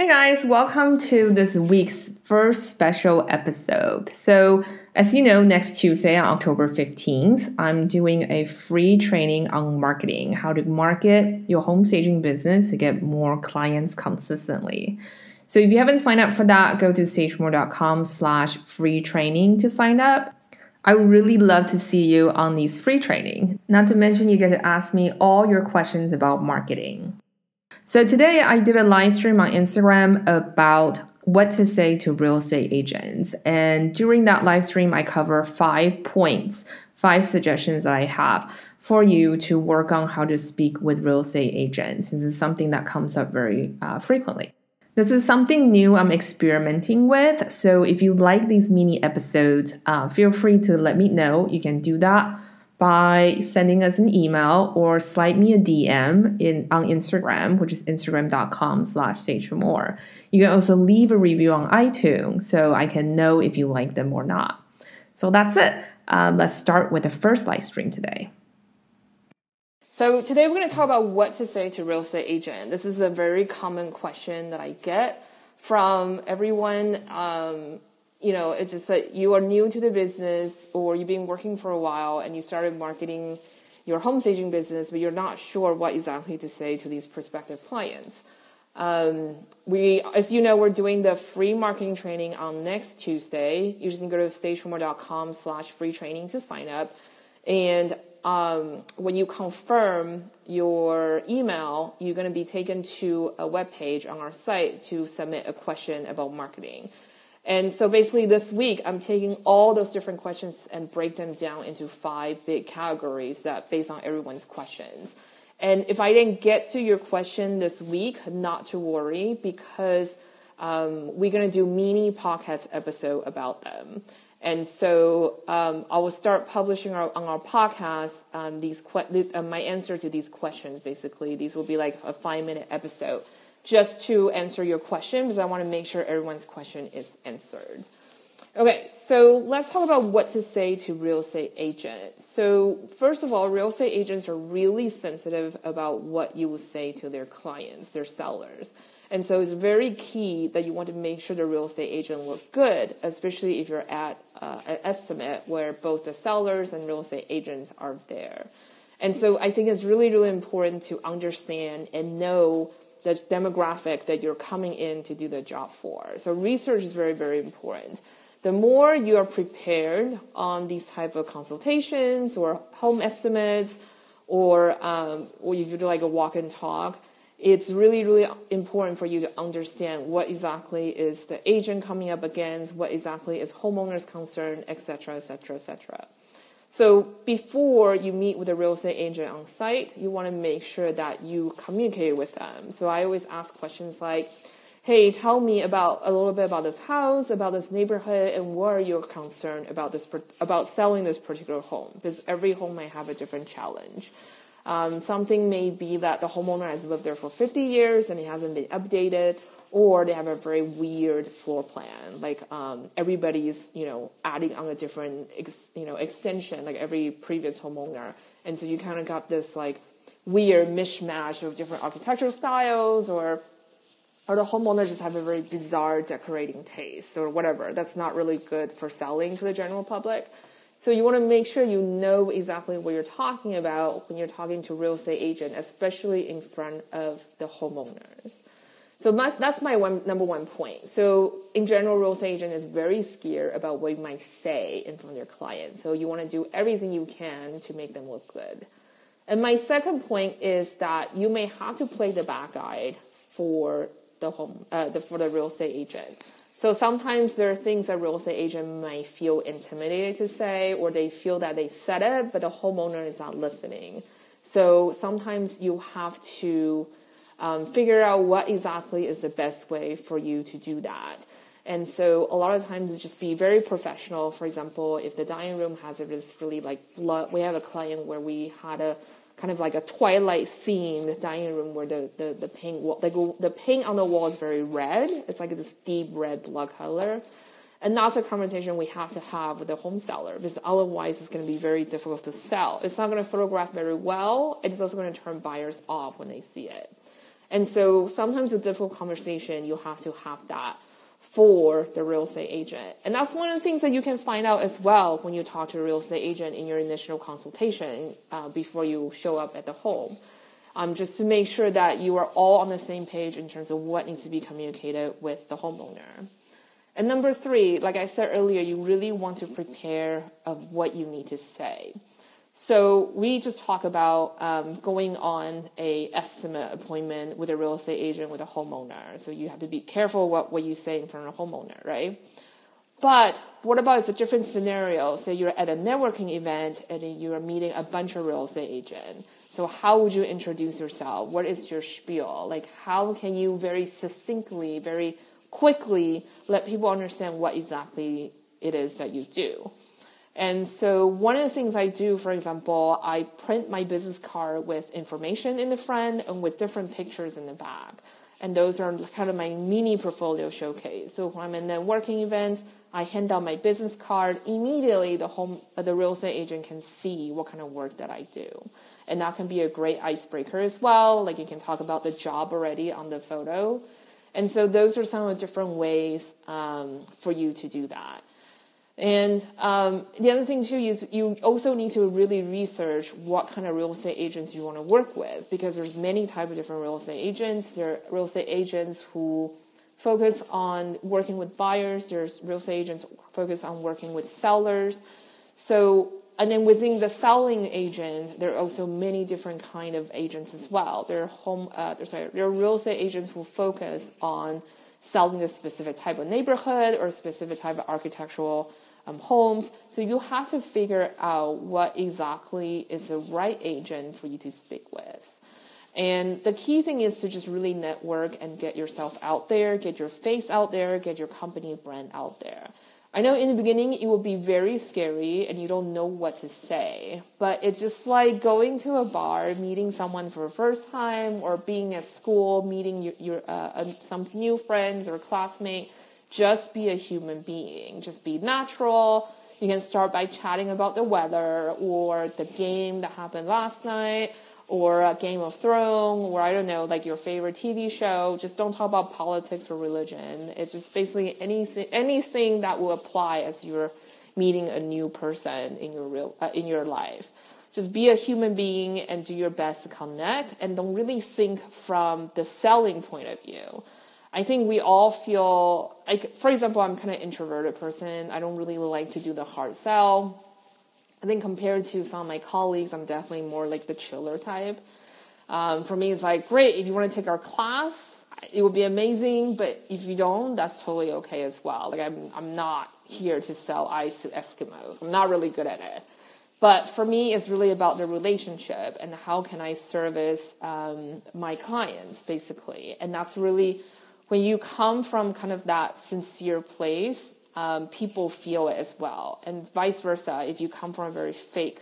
Hey guys, welcome to this week's first special episode. So, as you know, next Tuesday on October 15th, I'm doing a free training on marketing, how to market your home staging business to get more clients consistently. So if you haven't signed up for that, go to stagemore.com slash free training to sign up. I would really love to see you on these free training. Not to mention you get to ask me all your questions about marketing. So today I did a live stream on Instagram about what to say to real estate agents. And during that live stream, I cover five points, five suggestions that I have for you to work on how to speak with real estate agents. This is something that comes up very uh, frequently. This is something new I'm experimenting with. So if you like these mini episodes, uh, feel free to let me know. You can do that by sending us an email or slide me a DM in on Instagram, which is instagram.com slash stage more. You can also leave a review on iTunes so I can know if you like them or not. So that's it. Um, let's start with the first live stream today. So today we're going to talk about what to say to real estate agent. This is a very common question that I get from everyone um, you know, it's just that you are new to the business or you've been working for a while and you started marketing your home staging business, but you're not sure what exactly to say to these prospective clients. Um, we, as you know, we're doing the free marketing training on next Tuesday. You just need to go to stagemore.com slash free training to sign up. And um, when you confirm your email, you're going to be taken to a web page on our site to submit a question about marketing. And so basically this week, I'm taking all those different questions and break them down into five big categories that based on everyone's questions. And if I didn't get to your question this week, not to worry because um, we're going to do mini podcast episode about them. And so um, I will start publishing our, on our podcast um, these que- uh, my answer to these questions. Basically, these will be like a five minute episode just to answer your question because I want to make sure everyone's question is answered. Okay, so let's talk about what to say to real estate agents. So first of all, real estate agents are really sensitive about what you will say to their clients, their sellers. And so it's very key that you want to make sure the real estate agent looks good, especially if you're at uh, an estimate where both the sellers and real estate agents are there. And so I think it's really, really important to understand and know the demographic that you're coming in to do the job for. So research is very, very important. The more you are prepared on these type of consultations or home estimates, or um, or if you do like a walk and talk, it's really, really important for you to understand what exactly is the agent coming up against, what exactly is homeowners concern, etc., etc., etc. So before you meet with a real estate agent on site, you want to make sure that you communicate with them. So I always ask questions like, hey, tell me about a little bit about this house, about this neighborhood, and what are your concerns about this about selling this particular home? Because every home might have a different challenge. Um, something may be that the homeowner has lived there for 50 years and it hasn't been updated, or they have a very weird floor plan. Like um, everybody's, you know, adding on a different, ex, you know, extension, like every previous homeowner, and so you kind of got this like weird mishmash of different architectural styles, or or the homeowner just have a very bizarre decorating taste, or whatever. That's not really good for selling to the general public. So you want to make sure you know exactly what you're talking about when you're talking to real estate agent, especially in front of the homeowners. So that's my one, number one point. So in general, real estate agent is very scared about what you might say in front of your client. So you want to do everything you can to make them look good. And my second point is that you may have to play the bad guy for the home, uh, the, for the real estate agent. So sometimes there are things that real estate agent might feel intimidated to say, or they feel that they said it, but the homeowner is not listening. So sometimes you have to um, figure out what exactly is the best way for you to do that. And so a lot of times just be very professional. For example, if the dining room has this really like blood, we have a client where we had a kind of like a twilight themed dining room where the, the, the paint, like the paint on the wall is very red. It's like this deep red blood color. And that's a conversation we have to have with the home seller because otherwise it's going to be very difficult to sell. It's not going to photograph very well. It's also going to turn buyers off when they see it. And so sometimes a difficult conversation, you have to have that for the real estate agent. And that's one of the things that you can find out as well when you talk to a real estate agent in your initial consultation uh, before you show up at the home. Um, just to make sure that you are all on the same page in terms of what needs to be communicated with the homeowner. And number three, like I said earlier, you really want to prepare of what you need to say. So we just talk about um, going on a estimate appointment with a real estate agent with a homeowner. So you have to be careful what, what you say in front of a homeowner, right? But what about it's a different scenario? Say you're at a networking event and you're meeting a bunch of real estate agents. So how would you introduce yourself? What is your spiel? Like how can you very succinctly, very quickly let people understand what exactly it is that you do? And so one of the things I do, for example, I print my business card with information in the front and with different pictures in the back. And those are kind of my mini portfolio showcase. So when I'm in a working event, I hand out my business card. Immediately, the home, uh, the real estate agent can see what kind of work that I do. And that can be a great icebreaker as well. Like you can talk about the job already on the photo. And so those are some of the different ways um, for you to do that. And um, the other thing too is you also need to really research what kind of real estate agents you want to work with because there's many type of different real estate agents. There are real estate agents who focus on working with buyers. There's real estate agents focus on working with sellers. So and then within the selling agent, there are also many different kind of agents as well. There are home, uh, sorry, there are real estate agents who focus on selling a specific type of neighborhood or a specific type of architectural um, homes. So you have to figure out what exactly is the right agent for you to speak with. And the key thing is to just really network and get yourself out there, get your face out there, get your company brand out there. I know in the beginning it will be very scary and you don't know what to say, but it's just like going to a bar, meeting someone for the first time, or being at school, meeting your, your uh, some new friends or classmates just be a human being. Just be natural. You can start by chatting about the weather or the game that happened last night or a Game of Thrones or I don't know, like your favorite TV show. Just don't talk about politics or religion. It's just basically anything, anything that will apply as you're meeting a new person in your real, uh, in your life. Just be a human being and do your best to connect and don't really think from the selling point of view. I think we all feel like, for example, I'm kind of introverted person. I don't really like to do the hard sell. I think compared to some of my colleagues, I'm definitely more like the chiller type. Um, for me, it's like, great, if you want to take our class, it would be amazing. But if you don't, that's totally okay as well. Like, I'm, I'm not here to sell ice to Eskimos. I'm not really good at it. But for me, it's really about the relationship and how can I service um, my clients, basically. And that's really when you come from kind of that sincere place, um, people feel it as well. And vice versa, if you come from a very fake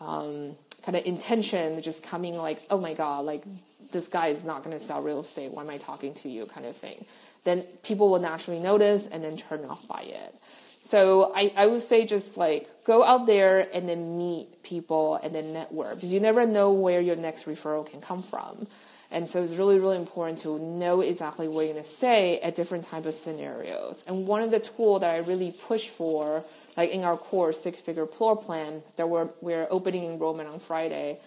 um, kind of intention, just coming like, oh my God, like this guy is not going to sell real estate. Why am I talking to you? kind of thing. Then people will naturally notice and then turn off by it. So I, I would say just like go out there and then meet people and then network because you never know where your next referral can come from. And so it's really, really important to know exactly what you're going to say at different types of scenarios. And one of the tools that I really push for, like in our course, Six Figure Floor Plan, that we're, we're opening enrollment on Friday,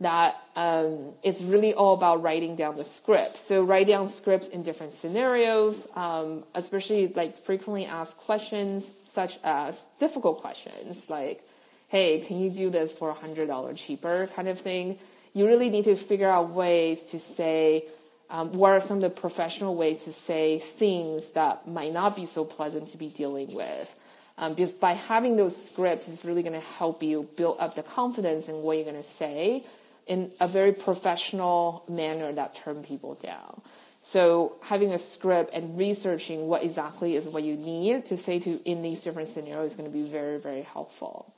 that um, it's really all about writing down the script. So write down scripts in different scenarios, um, especially like frequently asked questions, such as difficult questions like, hey, can you do this for $100 cheaper kind of thing you really need to figure out ways to say um, what are some of the professional ways to say things that might not be so pleasant to be dealing with. Um, because by having those scripts, it's really going to help you build up the confidence in what you're going to say in a very professional manner that turn people down. So having a script and researching what exactly is what you need to say to in these different scenarios is going to be very, very helpful.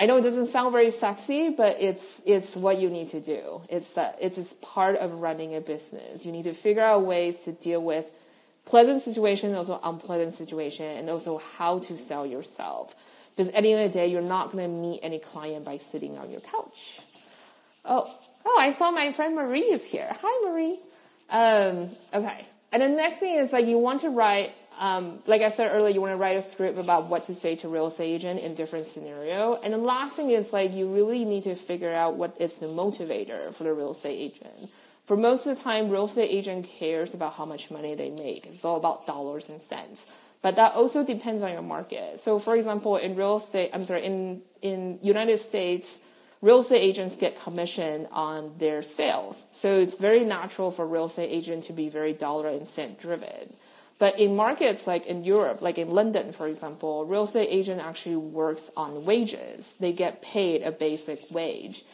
I know it doesn't sound very sexy, but it's it's what you need to do. It's that it's just part of running a business. You need to figure out ways to deal with pleasant situations, also unpleasant situations, and also how to sell yourself. Because at the end of the day, you're not going to meet any client by sitting on your couch. Oh, oh, I saw my friend Marie is here. Hi, Marie. Um, okay. And the next thing is like you want to write, um, like I said earlier, you want to write a script about what to say to real estate agent in different scenario. And the last thing is like you really need to figure out what is the motivator for the real estate agent. For most of the time, real estate agent cares about how much money they make. It's all about dollars and cents. But that also depends on your market. So for example, in real estate, I'm sorry, in, in United States, real estate agents get commission on their sales. So it's very natural for real estate agent to be very dollar and cent driven. But in markets like in Europe, like in London, for example, real estate agent actually works on wages. They get paid a basic wage.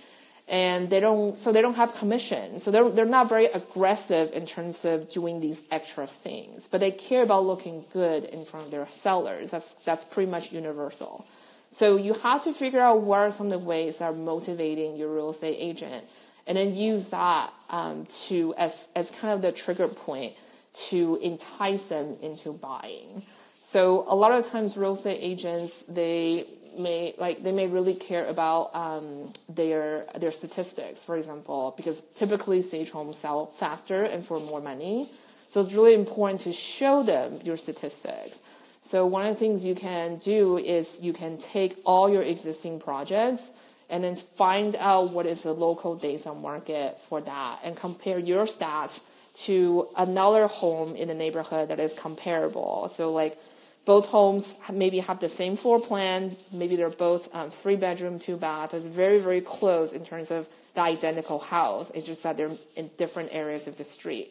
And they don't, so they don't have commission. So they're, they're not very aggressive in terms of doing these extra things. But they care about looking good in front of their sellers. That's, that's pretty much universal. So you have to figure out what are some of the ways that are motivating your real estate agent, and then use that um, to as as kind of the trigger point to entice them into buying. So a lot of times, real estate agents they may like they may really care about um, their their statistics, for example, because typically stage homes sell faster and for more money. So it's really important to show them your statistics. So one of the things you can do is you can take all your existing projects and then find out what is the local days on market for that and compare your stats to another home in the neighborhood that is comparable. So like both homes maybe have the same floor plan, maybe they're both um, three bedroom, two bath. It's very, very close in terms of the identical house. It's just that they're in different areas of the street.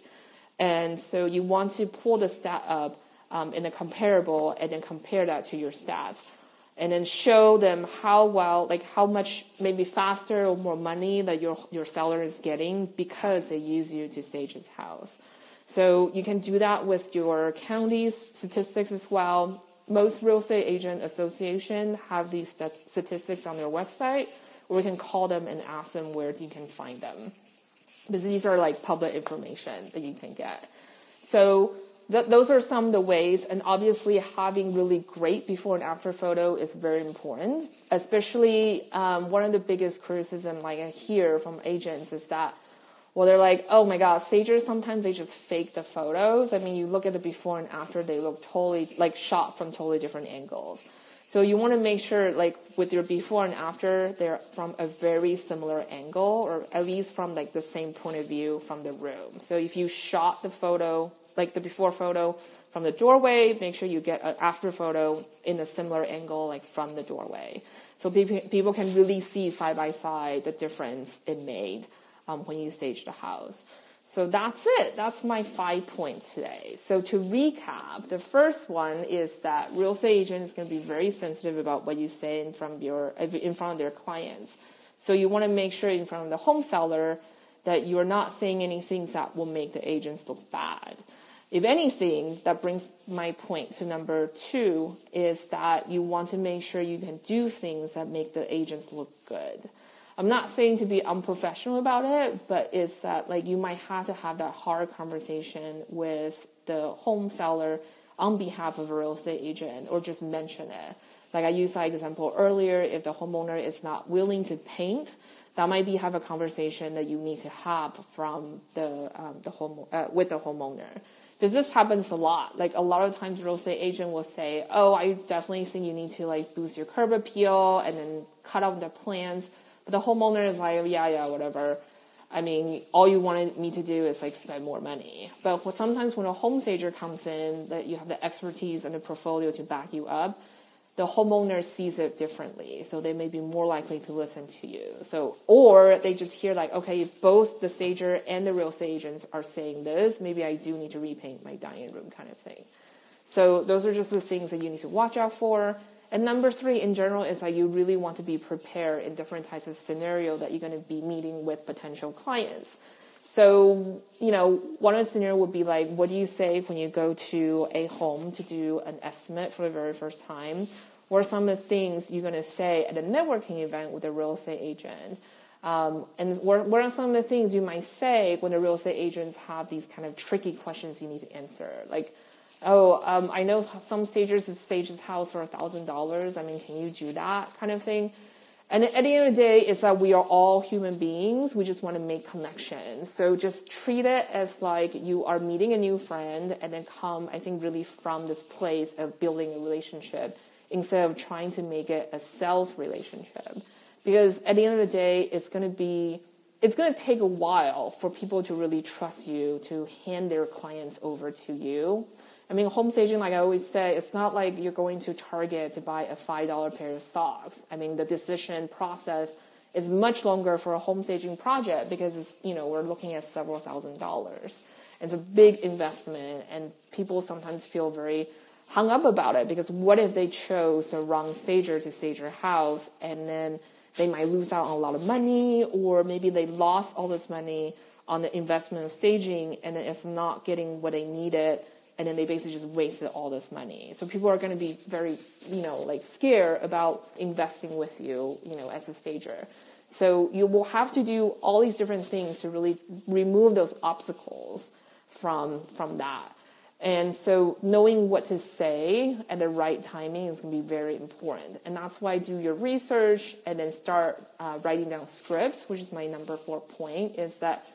And so you want to pull the stat up um, in a comparable and then compare that to your stats and then show them how well, like how much maybe faster or more money that your, your seller is getting because they use you to stage his house. So you can do that with your county's statistics as well. Most real estate agent association have these statistics on their website, or we can call them and ask them where you can find them. Because these are like public information that you can get. So th- those are some of the ways, and obviously having really great before and after photo is very important. Especially um, one of the biggest criticism like I hear from agents is that well they're like oh my god stagers sometimes they just fake the photos i mean you look at the before and after they look totally like shot from totally different angles so you want to make sure like with your before and after they're from a very similar angle or at least from like the same point of view from the room so if you shot the photo like the before photo from the doorway. Make sure you get an after photo in a similar angle, like from the doorway. So people can really see side by side the difference it made um, when you stage the house. So that's it. That's my five points today. So to recap, the first one is that real estate agent is going to be very sensitive about what you say in front of your in front of their clients. So you want to make sure in front of the home seller that you are not saying anything that will make the agents look bad. If anything, that brings my point to number two is that you want to make sure you can do things that make the agents look good. I'm not saying to be unprofessional about it, but it's that like you might have to have that hard conversation with the home seller on behalf of a real estate agent or just mention it. Like I used that example earlier, if the homeowner is not willing to paint, that might be have a conversation that you need to have from the um, the home uh, with the homeowner because this happens a lot. Like a lot of times, real estate agent will say, "Oh, I definitely think you need to like boost your curb appeal and then cut out the plans." But the homeowner is like, "Yeah, yeah, whatever." I mean, all you wanted me to do is like spend more money. But sometimes when a home stager comes in, that you have the expertise and the portfolio to back you up, the homeowner sees it differently. So they may be more likely to listen to you. So, or they just hear like, okay, if both the stager and the real estate agents are saying this, maybe I do need to repaint my dining room kind of thing. So those are just the things that you need to watch out for. And number three, in general, is that you really want to be prepared in different types of scenario that you're going to be meeting with potential clients. So, you know, one of the scenario would be like, what do you say when you go to a home to do an estimate for the very first time? What are some of the things you're going to say at a networking event with a real estate agent? Um, and what, what are some of the things you might say when the real estate agents have these kind of tricky questions you need to answer? Like, oh, um, I know some stagers have staged his house for a thousand dollars. I mean, can you do that kind of thing? And at the end of the day, it's that we are all human beings. We just want to make connections. So just treat it as like you are meeting a new friend and then come, I think, really from this place of building a relationship instead of trying to make it a sales relationship. Because at the end of the day, it's going to be, it's going to take a while for people to really trust you to hand their clients over to you. I mean, home staging, like I always say, it's not like you're going to Target to buy a $5 pair of socks. I mean, the decision process is much longer for a home staging project because, you know, we're looking at several thousand dollars. It's a big investment and people sometimes feel very hung up about it because what if they chose the wrong stager to stage your house and then they might lose out on a lot of money or maybe they lost all this money on the investment of staging and it's not getting what they needed and then they basically just wasted all this money. So people are going to be very, you know, like scared about investing with you, you know, as a stager. So you will have to do all these different things to really remove those obstacles from from that. And so knowing what to say at the right timing is going to be very important. And that's why I do your research and then start uh, writing down scripts, which is my number four point, is that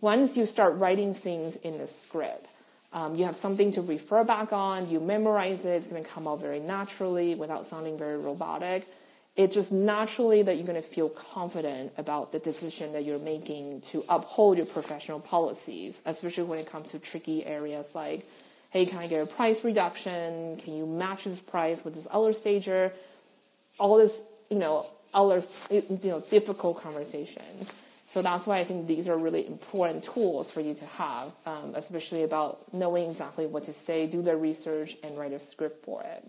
once you start writing things in the script, um, you have something to refer back on. You memorize it. It's going to come out very naturally without sounding very robotic. It's just naturally that you're going to feel confident about the decision that you're making to uphold your professional policies, especially when it comes to tricky areas like, hey, can I get a price reduction? Can you match this price with this other stager? All this, you know, other, you know, difficult conversations. So that's why I think these are really important tools for you to have, um, especially about knowing exactly what to say, do the research, and write a script for it.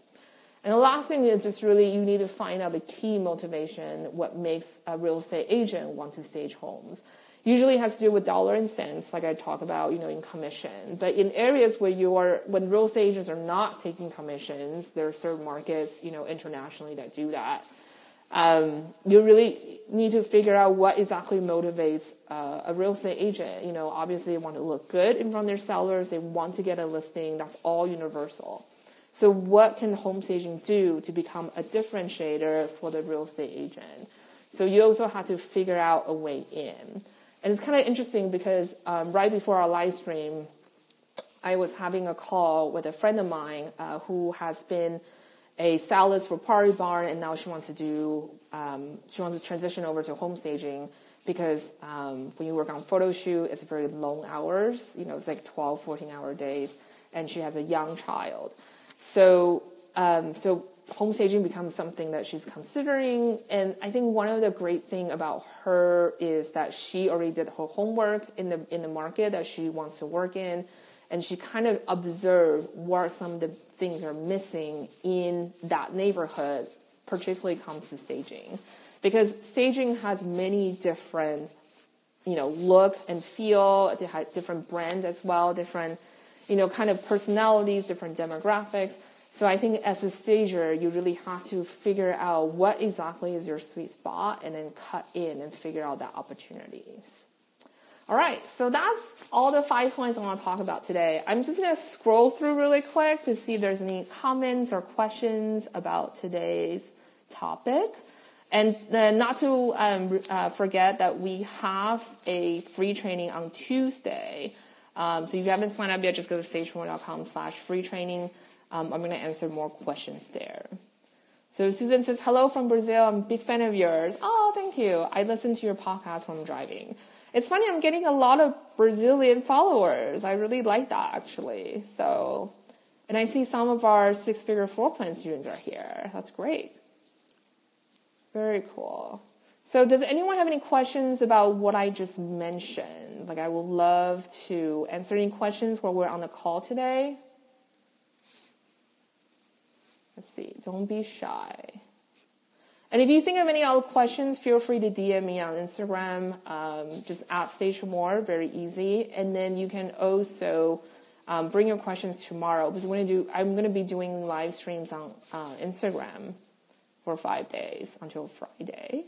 And the last thing is just really you need to find out the key motivation, what makes a real estate agent want to stage homes. Usually has to do with dollar and cents, like I talk about, you know, in commission. But in areas where you are, when real estate agents are not taking commissions, there are certain markets, you know, internationally that do that um, you really need to figure out what exactly motivates uh, a real estate agent. You know, obviously they want to look good in front of their sellers. They want to get a listing. That's all universal. So what can home staging do to become a differentiator for the real estate agent? So you also have to figure out a way in. And it's kind of interesting because um, right before our live stream, I was having a call with a friend of mine uh, who has been a stylist for Pottery Barn, and now she wants to do um, she wants to transition over to home staging because um, when you work on photo shoot, it's very long hours. You know, it's like 12, 14 hour days, and she has a young child. So, um, so home staging becomes something that she's considering. And I think one of the great thing about her is that she already did her homework in the in the market that she wants to work in and she kind of observed what some of the things are missing in that neighborhood, particularly comes to staging. Because staging has many different, you know, look and feel, it has different brands as well, different, you know, kind of personalities, different demographics. So I think as a stager, you really have to figure out what exactly is your sweet spot and then cut in and figure out that opportunities. All right, so that's all the five points I want to talk about today. I'm just going to scroll through really quick to see if there's any comments or questions about today's topic. And not to um, uh, forget that we have a free training on Tuesday. Um, so if you haven't signed up yet, just go to stagepromo.com slash free training. Um, I'm going to answer more questions there. So Susan says, hello from Brazil. I'm a big fan of yours. Oh, thank you. I listen to your podcast when I'm driving. It's funny, I'm getting a lot of Brazilian followers. I really like that actually. So, and I see some of our six figure floor plan students are here. That's great. Very cool. So, does anyone have any questions about what I just mentioned? Like, I would love to answer any questions while we're on the call today. Let's see. Don't be shy. And if you think of any other questions, feel free to DM me on Instagram. Um, just at Stage More, very easy. And then you can also um, bring your questions tomorrow because we're gonna do. I'm to be doing live streams on uh, Instagram for five days until Friday.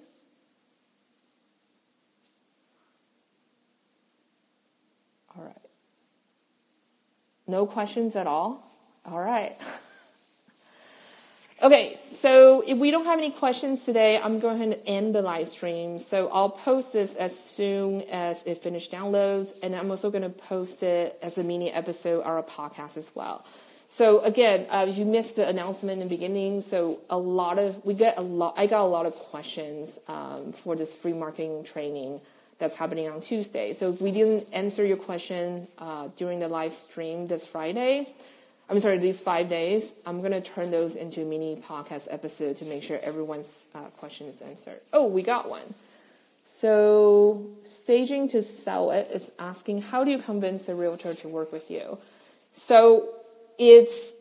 All right. No questions at all? All right. Okay, So if we don't have any questions today, I'm going to end the live stream. So I'll post this as soon as it finishes downloads, and I'm also going to post it as a mini episode or a podcast as well. So again, uh, you missed the announcement in the beginning. So a lot of we get a lot. I got a lot of questions um, for this free marketing training that's happening on Tuesday. So if we didn't answer your question uh, during the live stream this Friday, I'm sorry, these five days, I'm going to turn those into mini podcast episode to make sure everyone's uh, question is answered. Oh, we got one. So, staging to sell it is asking, how do you convince the realtor to work with you? So, it's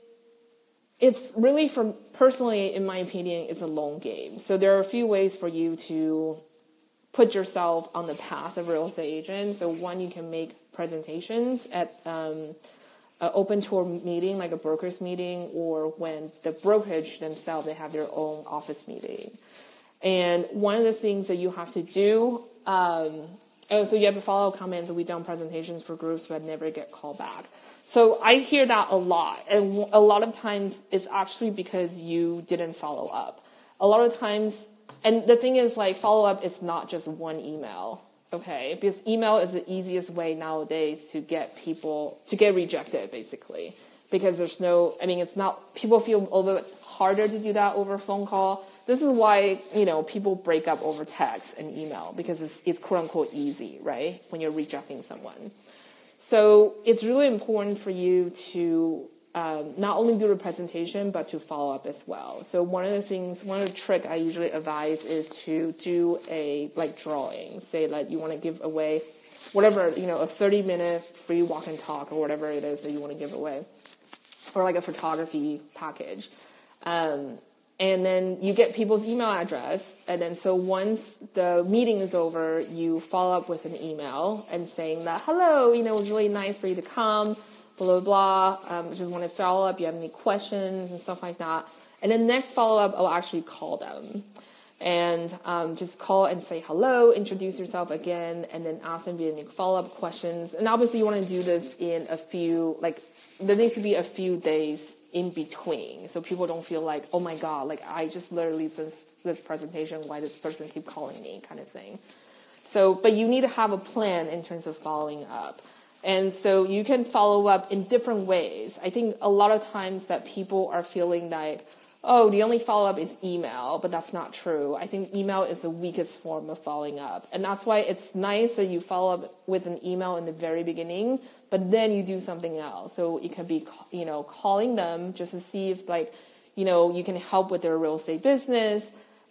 it's really from personally, in my opinion, it's a long game. So there are a few ways for you to put yourself on the path of real estate agent. So one, you can make presentations at um, an open tour meeting, like a broker's meeting, or when the brokerage themselves they have their own office meeting. And one of the things that you have to do, um, oh, so you have to follow comments. We've done presentations for groups, but never get called back. So I hear that a lot, and a lot of times it's actually because you didn't follow up. A lot of times, and the thing is, like follow up is not just one email okay? Because email is the easiest way nowadays to get people to get rejected, basically. Because there's no, I mean, it's not, people feel a little bit harder to do that over phone call. This is why, you know, people break up over text and email because it's, it's quote unquote easy, right? When you're rejecting someone. So it's really important for you to um, not only do the presentation but to follow up as well. So one of the things, one of the trick I usually advise is to do a like drawing. Say like you want to give away whatever you know a thirty minute free walk and talk or whatever it is that you want to give away, or like a photography package. Um, and then you get people's email address and then so once the meeting is over you follow up with an email and saying that hello you know it was really nice for you to come blah, blah, blah. Um, just want to follow up. You have any questions and stuff like that. And then next follow up, I'll actually call them and um, just call and say hello, introduce yourself again, and then ask them any follow up questions. And obviously, you want to do this in a few, like, there needs to be a few days in between so people don't feel like, oh my God, like, I just literally this, this presentation, why this person keep calling me, kind of thing. So, but you need to have a plan in terms of following up. And so you can follow up in different ways. I think a lot of times that people are feeling like, oh, the only follow up is email, but that's not true. I think email is the weakest form of following up. And that's why it's nice that you follow up with an email in the very beginning, but then you do something else. So it could be, you know, calling them just to see if like, you know, you can help with their real estate business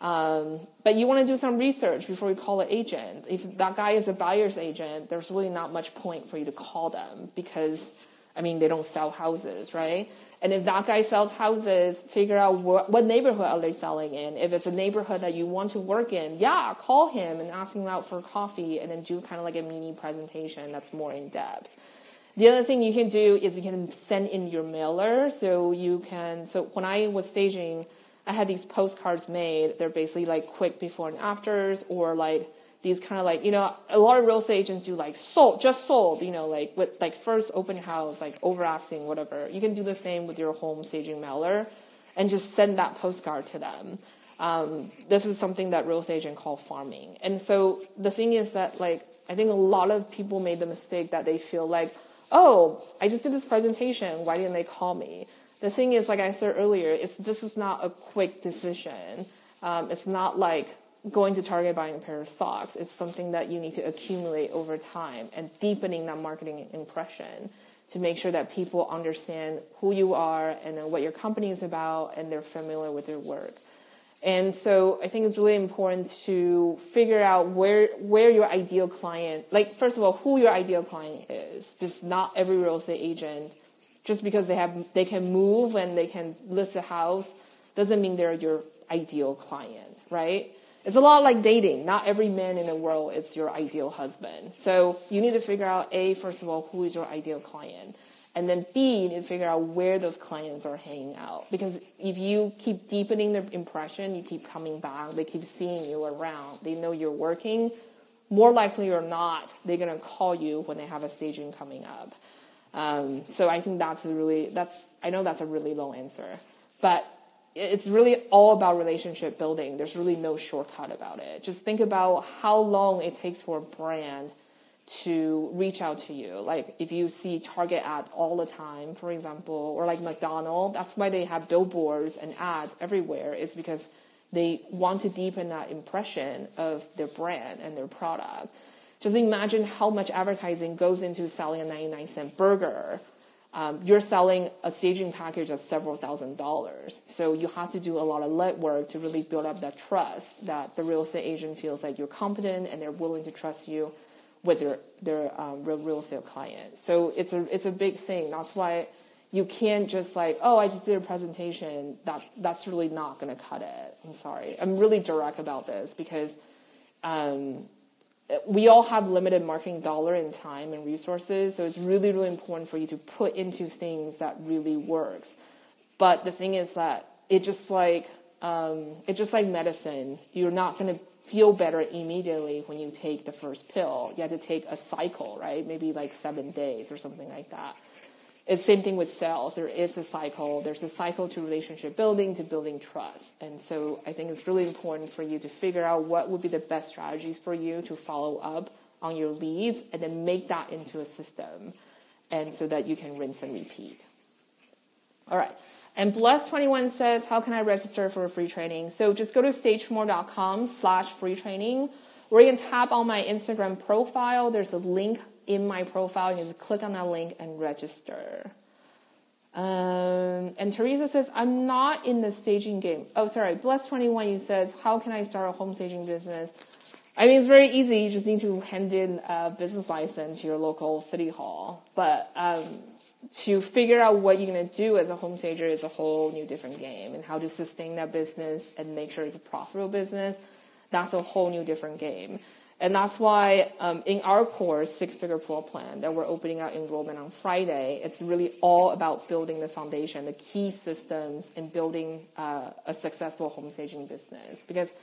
um, but you want to do some research before you call an agent. If that guy is a buyer's agent, there's really not much point for you to call them because, I mean, they don't sell houses, right? And if that guy sells houses, figure out what, what neighborhood are they selling in. If it's a neighborhood that you want to work in, yeah, call him and ask him out for coffee and then do kind of like a mini presentation that's more in depth. The other thing you can do is you can send in your mailer. So you can, so when I was staging, I had these postcards made. They're basically like quick before and afters, or like these kind of like you know a lot of real estate agents do like sold just sold you know like with like first open house like over asking whatever. You can do the same with your home staging mailer, and just send that postcard to them. Um, this is something that real estate agent call farming. And so the thing is that like I think a lot of people made the mistake that they feel like, oh, I just did this presentation. Why didn't they call me? The thing is, like I said earlier, it's this is not a quick decision. Um, it's not like going to Target buying a pair of socks. It's something that you need to accumulate over time and deepening that marketing impression to make sure that people understand who you are and what your company is about and they're familiar with your work. And so I think it's really important to figure out where where your ideal client, like first of all, who your ideal client is. Just not every real estate agent just because they have they can move and they can list a house doesn't mean they're your ideal client, right? It's a lot like dating. Not every man in the world is your ideal husband. So you need to figure out A, first of all, who is your ideal client? And then B, you need to figure out where those clients are hanging out. Because if you keep deepening their impression, you keep coming back, they keep seeing you around, they know you're working, more likely or not, they're gonna call you when they have a staging coming up. Um, so I think that's really that's I know that's a really low answer, but it's really all about relationship building. There's really no shortcut about it. Just think about how long it takes for a brand to reach out to you. Like if you see Target ads all the time, for example, or like McDonald's, that's why they have billboards and ads everywhere. It's because they want to deepen that impression of their brand and their product. Just imagine how much advertising goes into selling a 99 cent burger um, you're selling a staging package of several thousand dollars. So you have to do a lot of legwork to really build up that trust that the real estate agent feels like you're competent and they're willing to trust you with their their um, real real estate client. So it's a it's a big thing. That's why you can't just like oh I just did a presentation. That that's really not going to cut it. I'm sorry. I'm really direct about this because. Um, we all have limited marketing dollar and time and resources, so it's really, really important for you to put into things that really works. But the thing is that it just like um, it's just like medicine. You're not going to feel better immediately when you take the first pill. You have to take a cycle, right? Maybe like seven days or something like that. It's the same thing with sales. There is a cycle. There's a cycle to relationship building, to building trust. And so I think it's really important for you to figure out what would be the best strategies for you to follow up on your leads and then make that into a system and so that you can rinse and repeat. All right. And Bless21 says, how can I register for a free training? So just go to stagemore.com slash free training or you can tap on my Instagram profile. There's a link in my profile. You just click on that link and register. Um, and Teresa says, I'm not in the staging game. Oh, sorry. Bless21, you says, how can I start a home staging business? I mean, it's very easy. You just need to hand in a business license to your local city hall. But um, to figure out what you're going to do as a home stager is a whole new different game. And how to sustain that business and make sure it's a profitable business, that's a whole new different game. And that's why um, in our course, Six Figure Floor Plan, that we're opening our enrollment on Friday, it's really all about building the foundation, the key systems and building uh, a successful home staging business. Because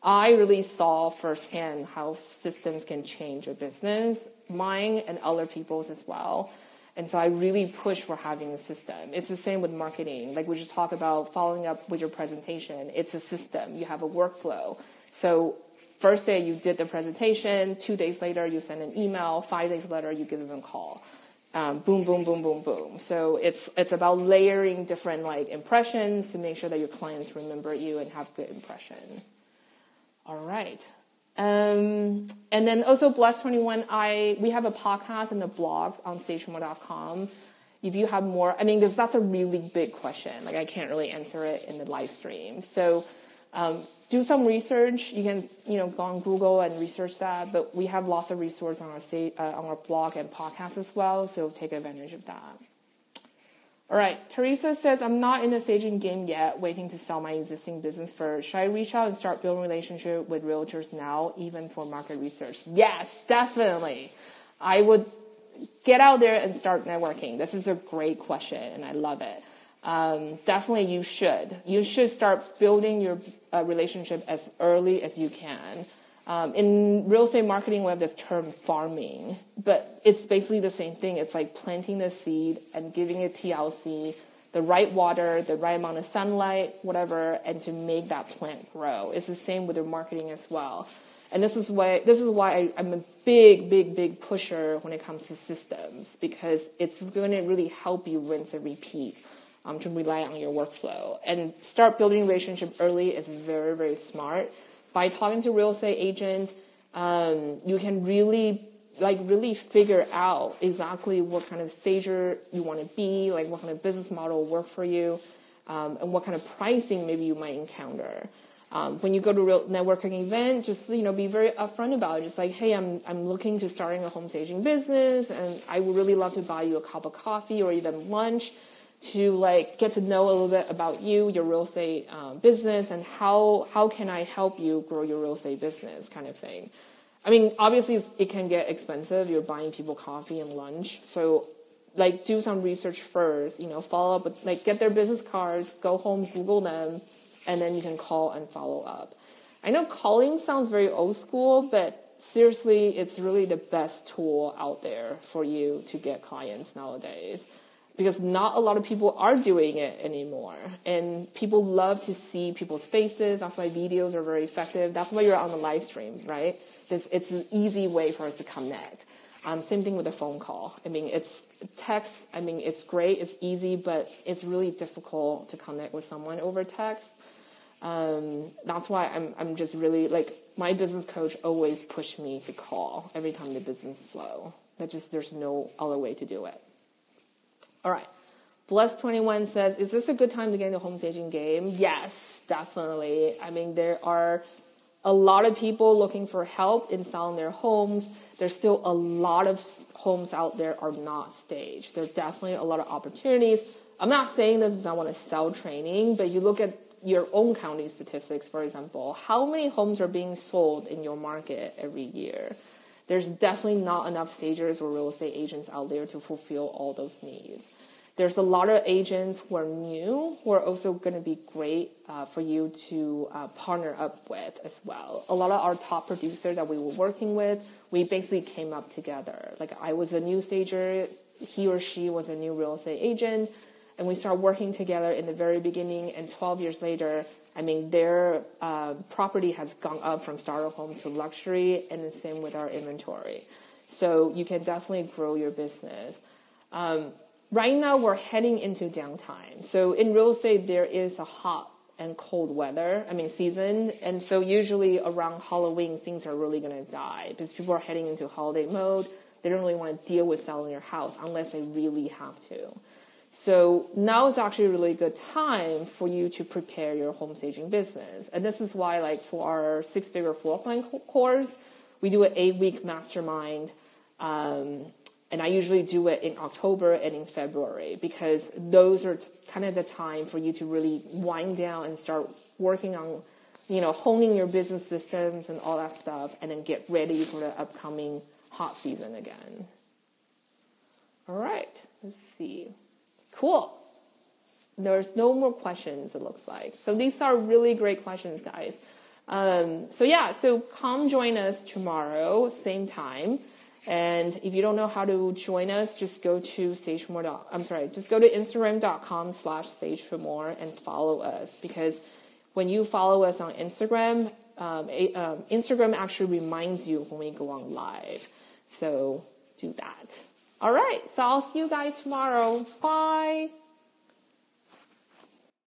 I really saw firsthand how systems can change a business, mine and other people's as well. And so I really push for having a system. It's the same with marketing. Like we just talk about following up with your presentation. It's a system. You have a workflow. So first day you did the presentation, two days later you send an email, five days later you give them a call. Um, boom, boom, boom, boom, boom. So it's it's about layering different like impressions to make sure that your clients remember you and have good impressions. All right. Um, and then also Bless 21, I we have a podcast and a blog on stagemore.com. If you have more, I mean, that's a really big question. Like I can't really answer it in the live stream. So um, do some research. You can, you know, go on Google and research that. But we have lots of resources on our state, uh, on our blog and podcast as well. So take advantage of that. All right. Teresa says, I'm not in the staging game yet, waiting to sell my existing business first. Should I reach out and start building relationship with realtors now, even for market research? Yes, definitely. I would get out there and start networking. This is a great question, and I love it um, definitely you should. You should start building your uh, relationship as early as you can. Um, in real estate marketing, we have this term farming, but it's basically the same thing. It's like planting the seed and giving it TLC, the right water, the right amount of sunlight, whatever, and to make that plant grow. It's the same with your marketing as well. And this is why this is why I, I'm a big, big, big pusher when it comes to systems because it's going to really help you rinse and repeat um, to rely on your workflow. And start building relationship early is very, very smart. By talking to real estate agent, um, you can really like really figure out exactly what kind of stager you want to be, like what kind of business model will work for you, um, and what kind of pricing maybe you might encounter. Um, when you go to real networking event, just you know, be very upfront about it. Just like, hey, I'm I'm looking to starting a home staging business, and I would really love to buy you a cup of coffee or even lunch to like get to know a little bit about you, your real estate um, business, and how how can I help you grow your real estate business, kind of thing. I mean, obviously it can get expensive. You're buying people coffee and lunch, so like do some research first. You know, follow up with like get their business cards, go home, Google them, and then you can call and follow up. I know calling sounds very old school, but seriously, it's really the best tool out there for you to get clients nowadays. Because not a lot of people are doing it anymore. And people love to see people's faces. That's why videos are very effective. That's why you're on the live stream, right? This, it's an easy way for us to connect. Um, same thing with a phone call. I mean, it's text. I mean, it's great. It's easy, but it's really difficult to connect with someone over text. Um, that's why I'm, I'm just really like my business coach always pushed me to call every time the business is slow. That just there's no other way to do it. All right. Bless21 says, Is this a good time to get into home staging game? Yes, definitely. I mean, there are a lot of people looking for help in selling their homes. There's still a lot of homes out there are not staged. There's definitely a lot of opportunities. I'm not saying this because I want to sell training, but you look at your own county statistics, for example, how many homes are being sold in your market every year? There's definitely not enough stagers or real estate agents out there to fulfill all those needs. There's a lot of agents who are new who are also going to be great uh, for you to uh, partner up with as well. A lot of our top producers that we were working with, we basically came up together. Like I was a new stager, he or she was a new real estate agent, and we started working together in the very beginning. And 12 years later, I mean, their uh, property has gone up from starter home to luxury, and the same with our inventory. So you can definitely grow your business. Um, right now, we're heading into downtime. So in real estate, there is a hot and cold weather, I mean, season. And so usually around Halloween, things are really going to die because people are heading into holiday mode. They don't really want to deal with selling their house unless they really have to. So now is actually a really good time for you to prepare your home staging business. And this is why, like, for our six figure floor plan course, we do an eight week mastermind. Um, and I usually do it in October and in February because those are kind of the time for you to really wind down and start working on, you know, honing your business systems and all that stuff, and then get ready for the upcoming hot season again. All right, let's see. Cool. There's no more questions, it looks like. So these are really great questions, guys. Um, so yeah, so come join us tomorrow, same time. And if you don't know how to join us, just go to stageformore. I'm sorry, just go to instagram.com slash stageformore and follow us because when you follow us on Instagram, um, um, Instagram actually reminds you when we go on live. So do that. All right. So I'll see you guys tomorrow. Bye.